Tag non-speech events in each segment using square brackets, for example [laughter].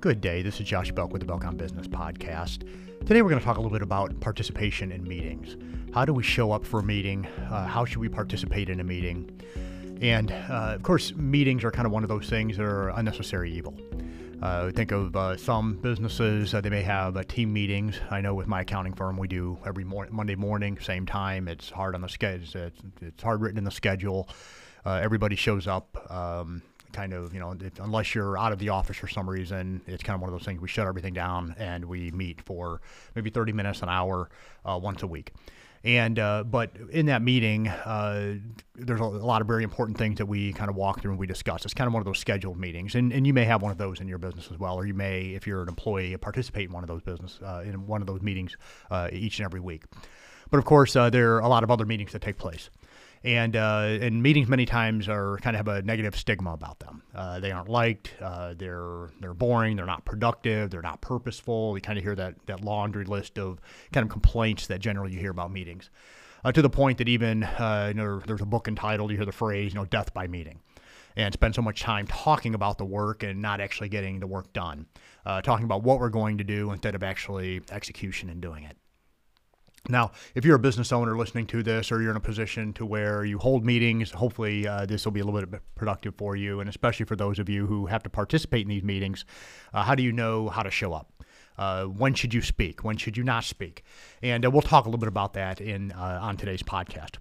Good day. This is Josh Belk with the Belk on Business podcast. Today we're going to talk a little bit about participation in meetings. How do we show up for a meeting? Uh, how should we participate in a meeting? And uh, of course, meetings are kind of one of those things that are unnecessary evil. Uh, think of uh, some businesses, they may have uh, team meetings. I know with my accounting firm, we do every mor- Monday morning, same time. It's hard on the schedule, it's, it's, hard written in the schedule. Uh, everybody shows up. Um, kind of, you know, unless you're out of the office for some reason, it's kind of one of those things. We shut everything down and we meet for maybe 30 minutes, an hour, uh, once a week. And uh, but in that meeting, uh, there's a, a, lot of very important things that we kind of walk through and we discuss. It's kind of one of those scheduled meetings, and, and you may have one of those in your business as well, or you may, if you're an employee, participate in one of those business uh, in one of those meetings uh, each and every week. But of course, uh, there are a lot of other meetings that take place and uh, and meetings many times are kind of have a negative stigma about them. Uh, they aren't liked. Uh, they're they're boring. They're not productive. They're not purposeful. You kind of hear that that laundry list of kind of complaints that generally you hear about meetings, uh, to the point that even uh, you know, there's a book entitled you hear the phrase you know death by meeting. And spend so much time talking about the work and not actually getting the work done, uh, talking about what we're going to do instead of actually execution and doing it. Now, if you're a business owner listening to this, or you're in a position to where you hold meetings, hopefully uh, this will be a little bit productive for you, and especially for those of you who have to participate in these meetings. Uh, how do you know how to show up? Uh, when should you speak? When should you not speak? And uh, we'll talk a little bit about that in uh, on today's podcast.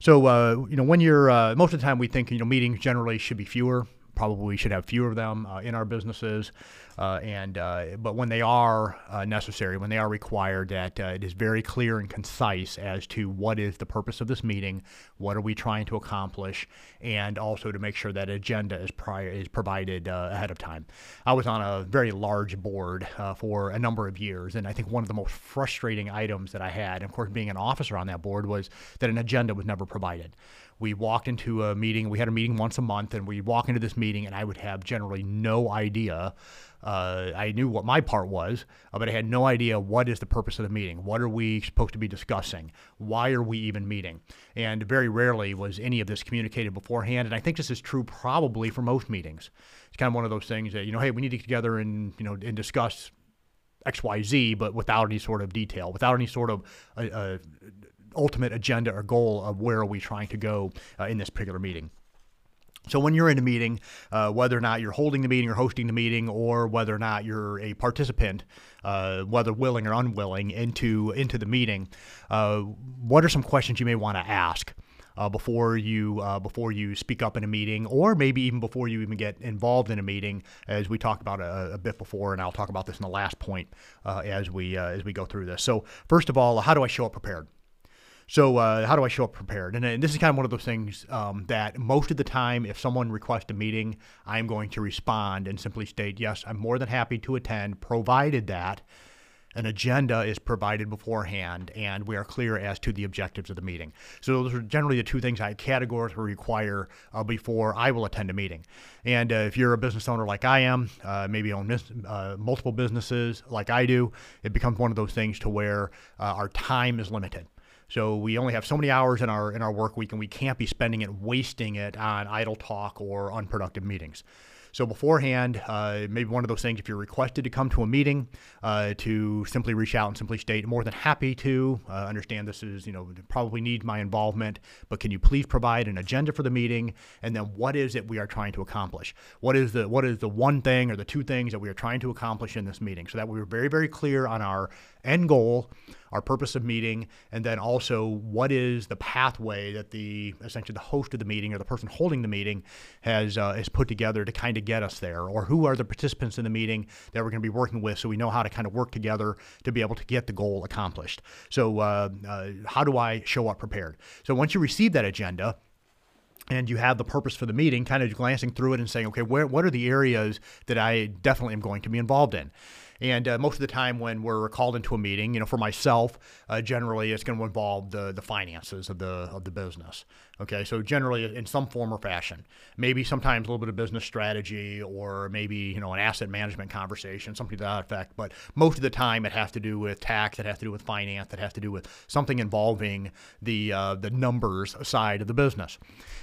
So, uh, you know, when you're most of the time we think you know meetings generally should be fewer probably should have fewer of them uh, in our businesses. Uh, and uh, but when they are uh, necessary, when they are required, that uh, it is very clear and concise as to what is the purpose of this meeting, what are we trying to accomplish, and also to make sure that agenda is prior is provided ahead of time. I was on a very large board for a number of years, and I think one of the most frustrating items that I had, of course, being an officer on that board, was that an agenda was never provided we walked into a meeting. We had a meeting once a month, and we walk into this meeting, and I would have generally no idea. Uh, I knew what my part was, uh, but I had no idea what is the purpose of the meeting. What are we supposed to be discussing? Why are we even meeting? And very rarely was any of this communicated beforehand. And I think this is true probably for most meetings. It's kind of one of those things that you know, hey, we need to get together and you know and discuss X, Y, Z, but without any sort of detail, without any sort of uh, uh ultimate agenda or goal of where are we trying to go uh, in this particular meeting. So when you're in a meeting, uh, whether or not you're holding the meeting or hosting the meeting, or whether or not you're a participant, uh, whether willing or unwilling, into into the meeting, uh, what are some questions you may want to ask? Uh, before you uh, before you speak up in a meeting, or maybe even before you even get involved in a meeting, as we talked about a, a bit before, and I'll talk about this in the last point uh, as we as we go through this. So first of all, how do I show up prepared? So uh, how do I show up prepared? And, and, this is kind of one of those things um, that most of the time, if someone requests a meeting, I'm going to respond and simply state, yes, I'm more than happy to attend, provided that an agenda is provided beforehand and we are clear as to the objectives of the meeting. So those are generally the two things I categorically require uh, before I will attend a meeting. And uh, if you're a business owner like I am, uh, maybe own uh, multiple businesses like I do, it becomes one of those things to where uh, our time is limited. So we only have so many hours in our in our work week, and we can't be spending it wasting it on idle talk or unproductive meetings. So beforehand, uh, maybe one of those things, if you're requested to come to a meeting, uh, to simply reach out and simply state, more than happy to uh, understand this is, you know, probably need my involvement, but can you please provide an agenda for the meeting? And then what is it we are trying to accomplish? What is the what is the one thing or the two things that we are trying to accomplish in this meeting? So that we were very, very clear on our end goal, our purpose of meeting, and then also what is the pathway that the essentially the host of the meeting or the person holding the meeting has uh, has put together to kind of get us there, or who are the participants in the meeting that we're going to be working with, so we know how to kind of work together to be able to get the goal accomplished. So, uh, uh, how do I show up prepared? So once you receive that agenda and you have the purpose for the meeting, kind of glancing through it and saying, okay, where, what are the areas that I definitely am going to be involved in? And uh, most of the time, when we're called into a meeting, you know, for myself, uh, generally it's going to involve the the finances of the of the business. Okay, so generally in some form or fashion, maybe sometimes a little bit of business strategy, or maybe you know an asset management conversation, something to that effect. But most of the time, it has to do with tax, it has to do with finance, it has to do with something involving the uh, the numbers side of the business.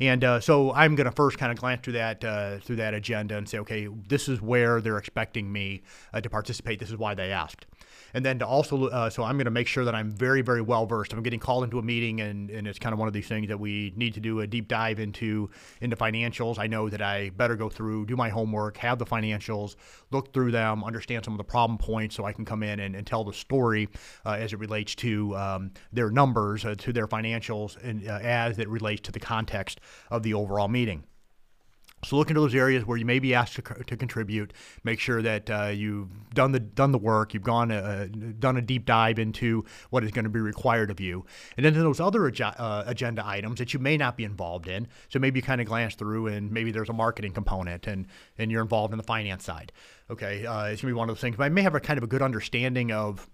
And uh, so I'm going to first kind of glance through that uh, through that agenda and say, okay, this is where they're expecting me uh, to participate. This is why they asked and then to also uh, so I'm going to make sure that I'm very very well versed. I'm getting called into a meeting, and, and it's kind of one of these things that we need to do a deep dive into into financials. I know that I better go through, do my homework, have the financials, look through them, understand some of the problem points, so I can come in and, and tell the story uh, as it relates to um, their numbers, uh, to their financials, and uh, as it relates to the context of the overall meeting. So look into those areas where you may be asked to, to contribute. Make sure that uh, you've done the done the work. You've gone uh, done a deep dive into what is going to be required of you, and then those other uh, agenda items that you may not be involved in. So maybe you kind of glance through, and maybe there's a marketing component, and and you're involved in the finance side. Okay, uh, it's gonna be one of those things. But I may have a kind of a good understanding of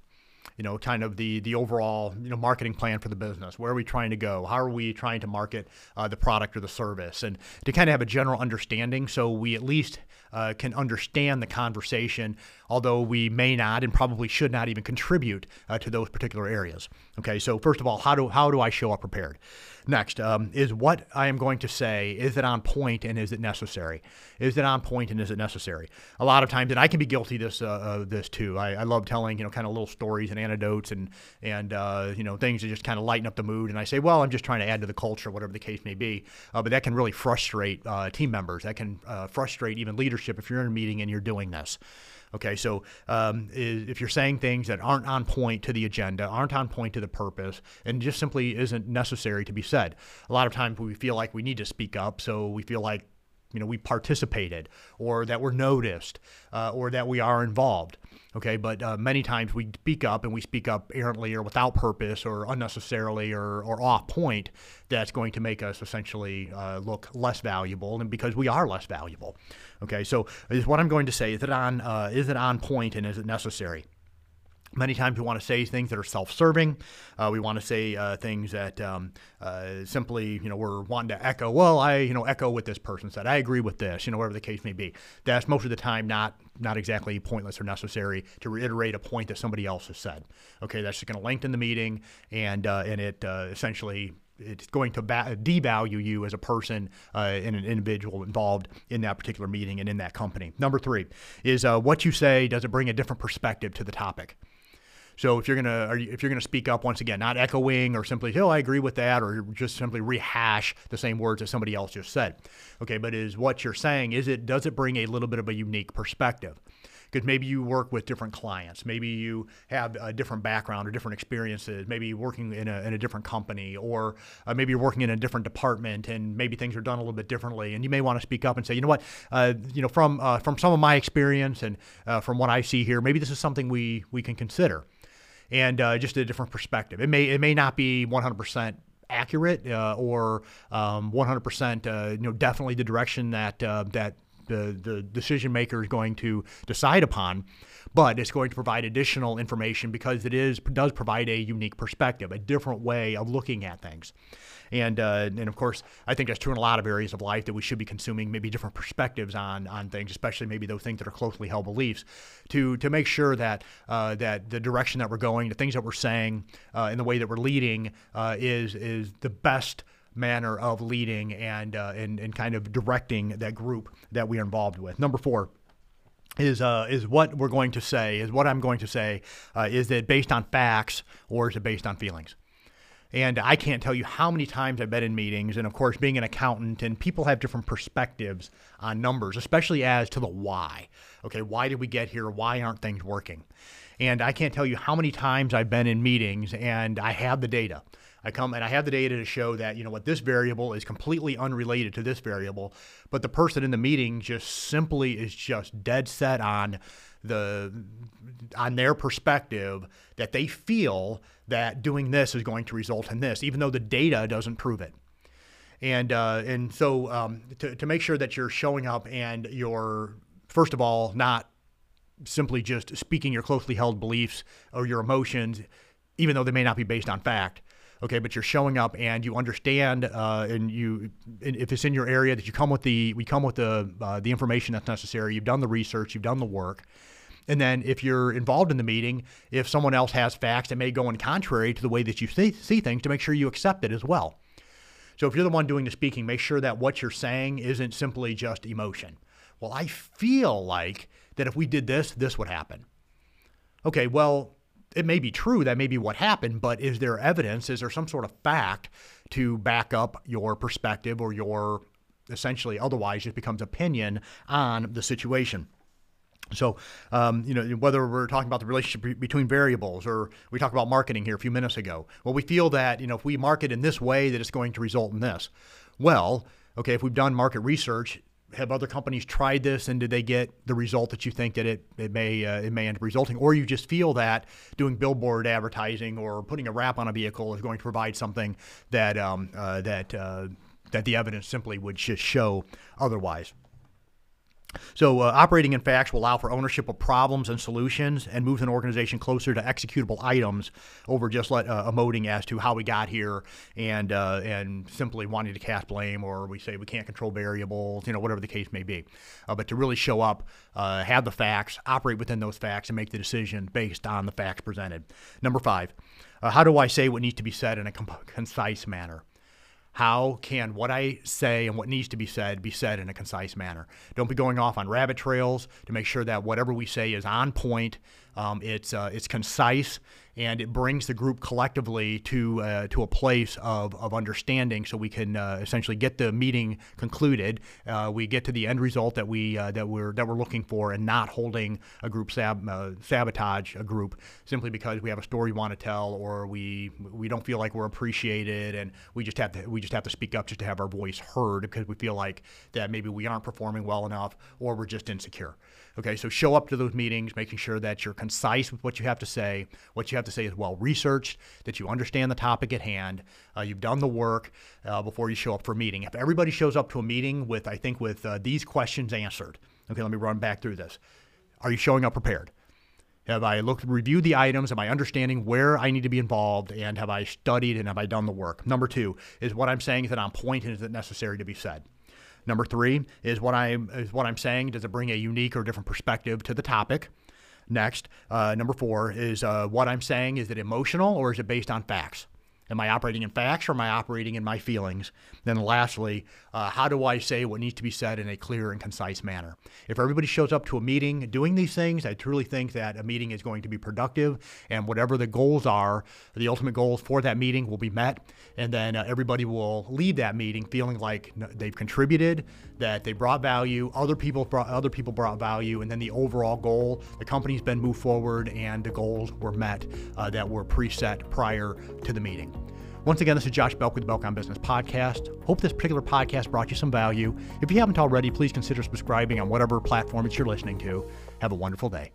you know, kind of the the overall you know marketing plan for the business. Where are we trying to go? How are we trying to market uh, the product or the service? And to kind of have a general understanding, so we at least uh, can understand the conversation, although we may not and probably should not even contribute uh, to those particular areas. Okay, so first of all, how do how do I show up prepared? Next um, is what I am going to say. Is it on point and is it necessary? Is it on point and is it necessary? A lot of times, and I can be guilty this uh, of this too. I, I, love telling you know kind of little stories and anecdotes and and uh, you know things that just kind of lighten up the mood. And I say, well, I'm just trying to add to the culture, whatever the case may be. Uh, but that can really frustrate uh, team members. That can uh, frustrate even leadership if you're in a meeting and you're doing this. Okay, so um, if you're saying things that aren't on point to the agenda, aren't on point to the purpose, and just simply isn't necessary to be said, a lot of times we feel like we need to speak up, so we feel like you know we participated or that we're noticed uh, or that we are involved okay? But uh, many times we speak up and we speak up errantly or without purpose or unnecessarily or, or off point that's going to make us essentially uh, look less valuable and because we are less valuable okay? So is what i'm going to say is it on uh, is it on point and is it necessary Many times we want to say things that are self-serving. Uh, we want to say uh, things that um, uh, simply, you know, we're wanting to echo. Well, I, you know, echo what this person said. I agree with this. You know, whatever the case may be. That's most of the time not not exactly pointless or necessary to reiterate a point that somebody else has said. Okay, that's just going to lengthen the meeting, and uh, and it uh, essentially it's going to ba- devalue you as a person uh, and an individual involved in that particular meeting and in that company. Number three is uh, what you say. Does it bring a different perspective to the topic? So if you're gonna you, if you're gonna speak up once again, not echoing or simply, oh, I agree with that, or just simply rehash the same words that somebody else just said. Okay, but is what you're saying is it does it bring a little bit of a unique perspective? because maybe you work with different clients, maybe you have a different background or different experiences, maybe you're working in a, in a different company, or uh, maybe you're working in a different department, and maybe things are done a little bit differently, and you may want to speak up and say, you know what, uh, you know, from uh, from some of my experience and uh, from what I see here, maybe this is something we we can consider and uh, just a different perspective. It may it may not be 100% accurate uh, or um, 100% uh, you know definitely the direction that uh, that the, the decision maker is going to decide upon, but it's going to provide additional information because it is does provide a unique perspective, a different way of looking at things. And, uh, and of course, I think that's true in a lot of areas of life that we should be consuming maybe different perspectives on, on things, especially maybe those things that are closely held beliefs, to, to make sure that, uh, that the direction that we're going, the things that we're saying, uh, and the way that we're leading uh, is, is the best manner of leading and, uh, and, and kind of directing that group that we are involved with. Number four, is uh, is what we're going to say is what I'm going to say uh, is it based on facts or is it based on feelings? And I can't tell you how many times I've been in meetings, and of course, being an accountant, and people have different perspectives on numbers, especially as to the why. Okay, why did we get here? Why aren't things working? And I can't tell you how many times I've been in meetings and I have the data. I come and I have the data to show that, you know what, this variable is completely unrelated to this variable, but the person in the meeting just simply is just dead set on the on their perspective that they feel that doing this is going to result in this, even though the data doesn't prove it. And uh, and so um, to, to make sure that you're showing up and you're first of all not simply just speaking your closely held beliefs or your emotions, even though they may not be based on fact. Okay, but you're showing up and you understand, uh, and you, if it's in your area, that you come with the, we come with the uh, the information that's necessary. You've done the research, you've done the work, and then if you're involved in the meeting, if someone else has facts that may go in contrary to the way that you see, see things, to make sure you accept it as well. So if you're the one doing the speaking, make sure that what you're saying isn't simply just emotion. Well, I feel like that if we did this, this would happen. Okay, well, it may be true, that may be what happened, but is there evidence? Is there some sort of fact to back up your perspective or your essentially otherwise just becomes opinion on the situation? So, um, you know, whether we're talking about the relationship between variables or we talked about marketing here a few minutes ago, well, we feel that, you know, if we market in this way, that it's going to result in this. Well, okay, if we've done market research, have other companies tried this and did they get the result that you think that it, it may uh, it may end up resulting? Or you just feel that doing billboard advertising or putting a wrap on a vehicle is going to provide something that um, uh, that uh, that the evidence simply would just show otherwise so, uh, operating in facts will allow for ownership of problems and solutions and moves an organization closer to executable items over just let, uh, emoting as to how we got here and uh, and simply wanting to cast blame or we say we can't control variables, you know, whatever the case may be. Uh, but to really show up, uh, have the facts, operate within those facts, and make the decision based on the facts presented. Number five, uh, how do I say what needs to be said in a [laughs] concise manner? How can what I say and what needs to be said be said in a concise manner? Don't be going off on rabbit trails to make sure that whatever we say is on point, um, it's uh, it's concise and it brings the group collectively to uh, to a place of, of understanding, so we can uh, essentially get the meeting concluded. Uh, we get to the end result that we uh, that we're that we're looking for, and not holding a group sab- uh, sabotage a group simply because we have a story we want to tell, or we we don't feel like we're appreciated, and we just have to we just have to speak up just to have our voice heard because we feel like that maybe we aren't performing well enough, or we're just insecure. Okay, so show up to those meetings, making sure that you're concise with what you have to say. What you have to say is well researched, that you understand the topic at hand, uh, you've done the work uh, before you show up for a meeting. If everybody shows up to a meeting with, I think, with uh, these questions answered, okay, let me run back through this. Are you showing up prepared? Have I looked, reviewed the items? Am I understanding where I need to be involved? And have I studied and have I done the work? Number two, is what I'm saying is it on point and is it necessary to be said? Number three is what I'm is what I'm saying. Does it bring a unique or different perspective to the topic? Next, uh, number four is uh, what I'm saying. Is it emotional or is it based on facts? Am I operating in facts or am I operating in my feelings? Then, lastly, uh, how do I say what needs to be said in a clear and concise manner? If everybody shows up to a meeting doing these things, I truly think that a meeting is going to be productive, and whatever the goals are, the ultimate goals for that meeting will be met, and then uh, everybody will leave that meeting feeling like they've contributed, that they brought value, other people brought other people brought value, and then the overall goal, the company's been moved forward, and the goals were met uh, that were preset prior to the meeting. Once again, this is Josh Belk with the Belk on Business Podcast. Hope this particular podcast brought you some value. If you haven't already, please consider subscribing on whatever platform it's you're listening to. Have a wonderful day.